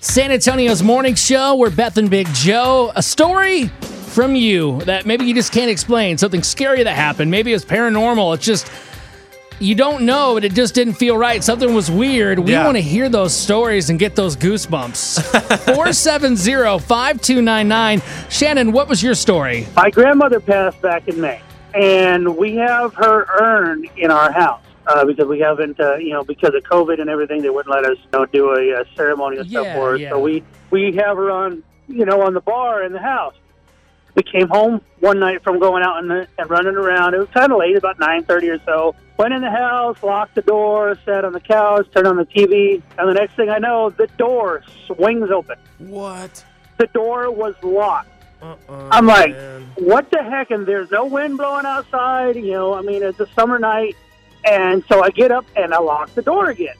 San Antonio's morning show. We're Beth and Big Joe. A story from you that maybe you just can't explain. Something scary that happened. Maybe it's paranormal. It's just you don't know, but it just didn't feel right. Something was weird. We Yeah. want to hear those stories and get those goosebumps. 470 5299. Shannon, what was your story? My grandmother passed back in May, and we have her urn in our house uh, because we haven't, uh, you know, because of COVID and everything, they wouldn't let us, you know, do a, uh ceremony and Yeah, stuff for us. yeah. So we we have her on, you know, on the bar in the house. We came home one night from going out and, and running around. It was kind of late, about nine thirty or so. Went in the house, locked the door, sat on the couch, turned on the TV, and the next thing I know, the door swings open. What? The door was locked. Uh-uh, I'm like, man. what the heck? And there's no wind blowing outside. You know, I mean, it's a summer night. And so I get up and I lock the door again.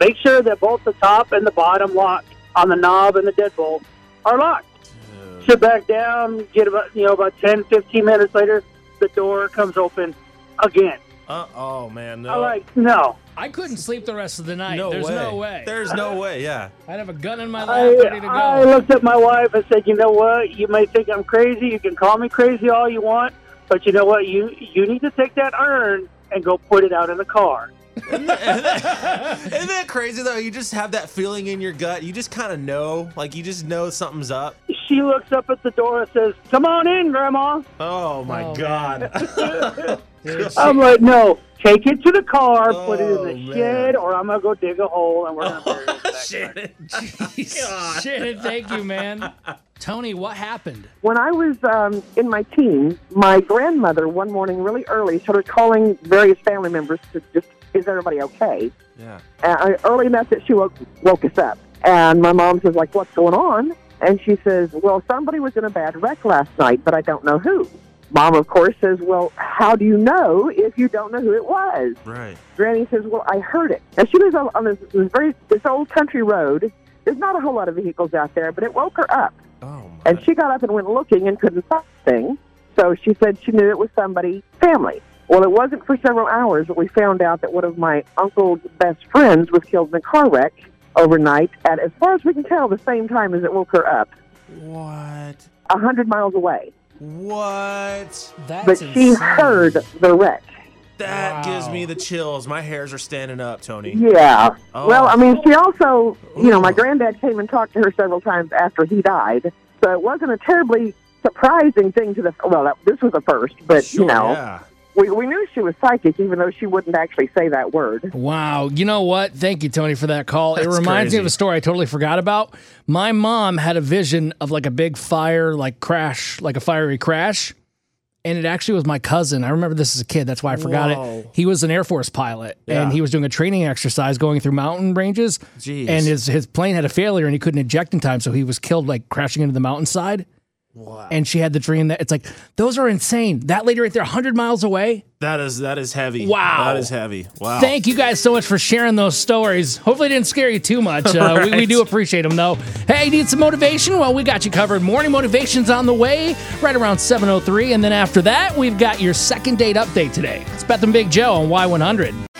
Make sure that both the top and the bottom lock on the knob and the deadbolt are locked. Sit back down, get about, you know, about 10, 15 minutes later, the door comes open again. Uh oh, man. No. I'm like, no. I couldn't sleep the rest of the night. no There's way. no way. There's no way. Yeah. I'd have a gun in my I, ready to go. I looked at my wife and said, you know what? You may think I'm crazy. You can call me crazy all you want. But you know what? You, you need to take that urn and go put it out in the car. Isn't that crazy though? You just have that feeling in your gut. You just kind of know, like you just know something's up. She looks up at the door and says, "Come on in, Grandma." Oh my Oh, god. Dude, I'm like, "No, take it to the car, put it Oh, in the oh, man. shed, or I'm gonna go dig a hole and we're gonna bury it." In the. Shannon. Jeez. Shannon, thank you, man. Tony, what happened? When I was um, in my teens, my grandmother one morning really early started calling various family members to just, is everybody okay? Yeah. Uh, early enough that she woke, woke us up. And my mom says, like, what's going on? And she says, well, somebody was in a bad wreck last night, but I don't know who. Mom, of course, says, well, how do you know if you don't know who it was? Right. Granny says, "Well, I heard it." And she lives on, on this, this very this old country road. There's not a whole lot of vehicles out there, but it woke her up, Oh my. and she got up and went looking and couldn't find anything. So she said she knew it was somebody family. Well, it wasn't for several hours, but we found out that one of my uncle's best friends was killed in a car wreck overnight at, as far as we can tell, the same time as it woke her up, What? a hundred miles away. What? That's But she insane. heard the wreck. That gives me the chills. My hairs are standing up, Tony. Yeah. Oh. Well, I mean, she also, you know, my granddad came and talked to her several times after he died. So it wasn't a terribly surprising thing to the, well, that, this was a first, but, Sure, you know, Yeah. We, we knew she was psychic, even though she wouldn't actually say that word. Wow. You know what? Thank you, Tony, for that call. it That's reminds me of a story I totally forgot about. My mom had a vision of like a big fire, like crash, like a fiery crash. And it actually was my cousin. I remember this as a kid. That's why I forgot Whoa. it. He was an Air Force pilot Yeah. and he was doing a training exercise going through mountain ranges. Jeez. And his, his plane had a failure and he couldn't eject in time. So he was killed like crashing into the mountainside. Wow. And she had the dream that it's like, those are insane. That lady right there, 100 miles away. That is that is heavy. Wow. That is heavy. Wow. Thank you guys so much for sharing those stories. Hopefully, it didn't scare you too much. Uh, we, we do appreciate them, though. Hey, need some motivation? Well, we got you covered. Morning motivation's on the way right around 7.03. And then after that, we've got your second date update today. It's Beth and Big Joe on Y100.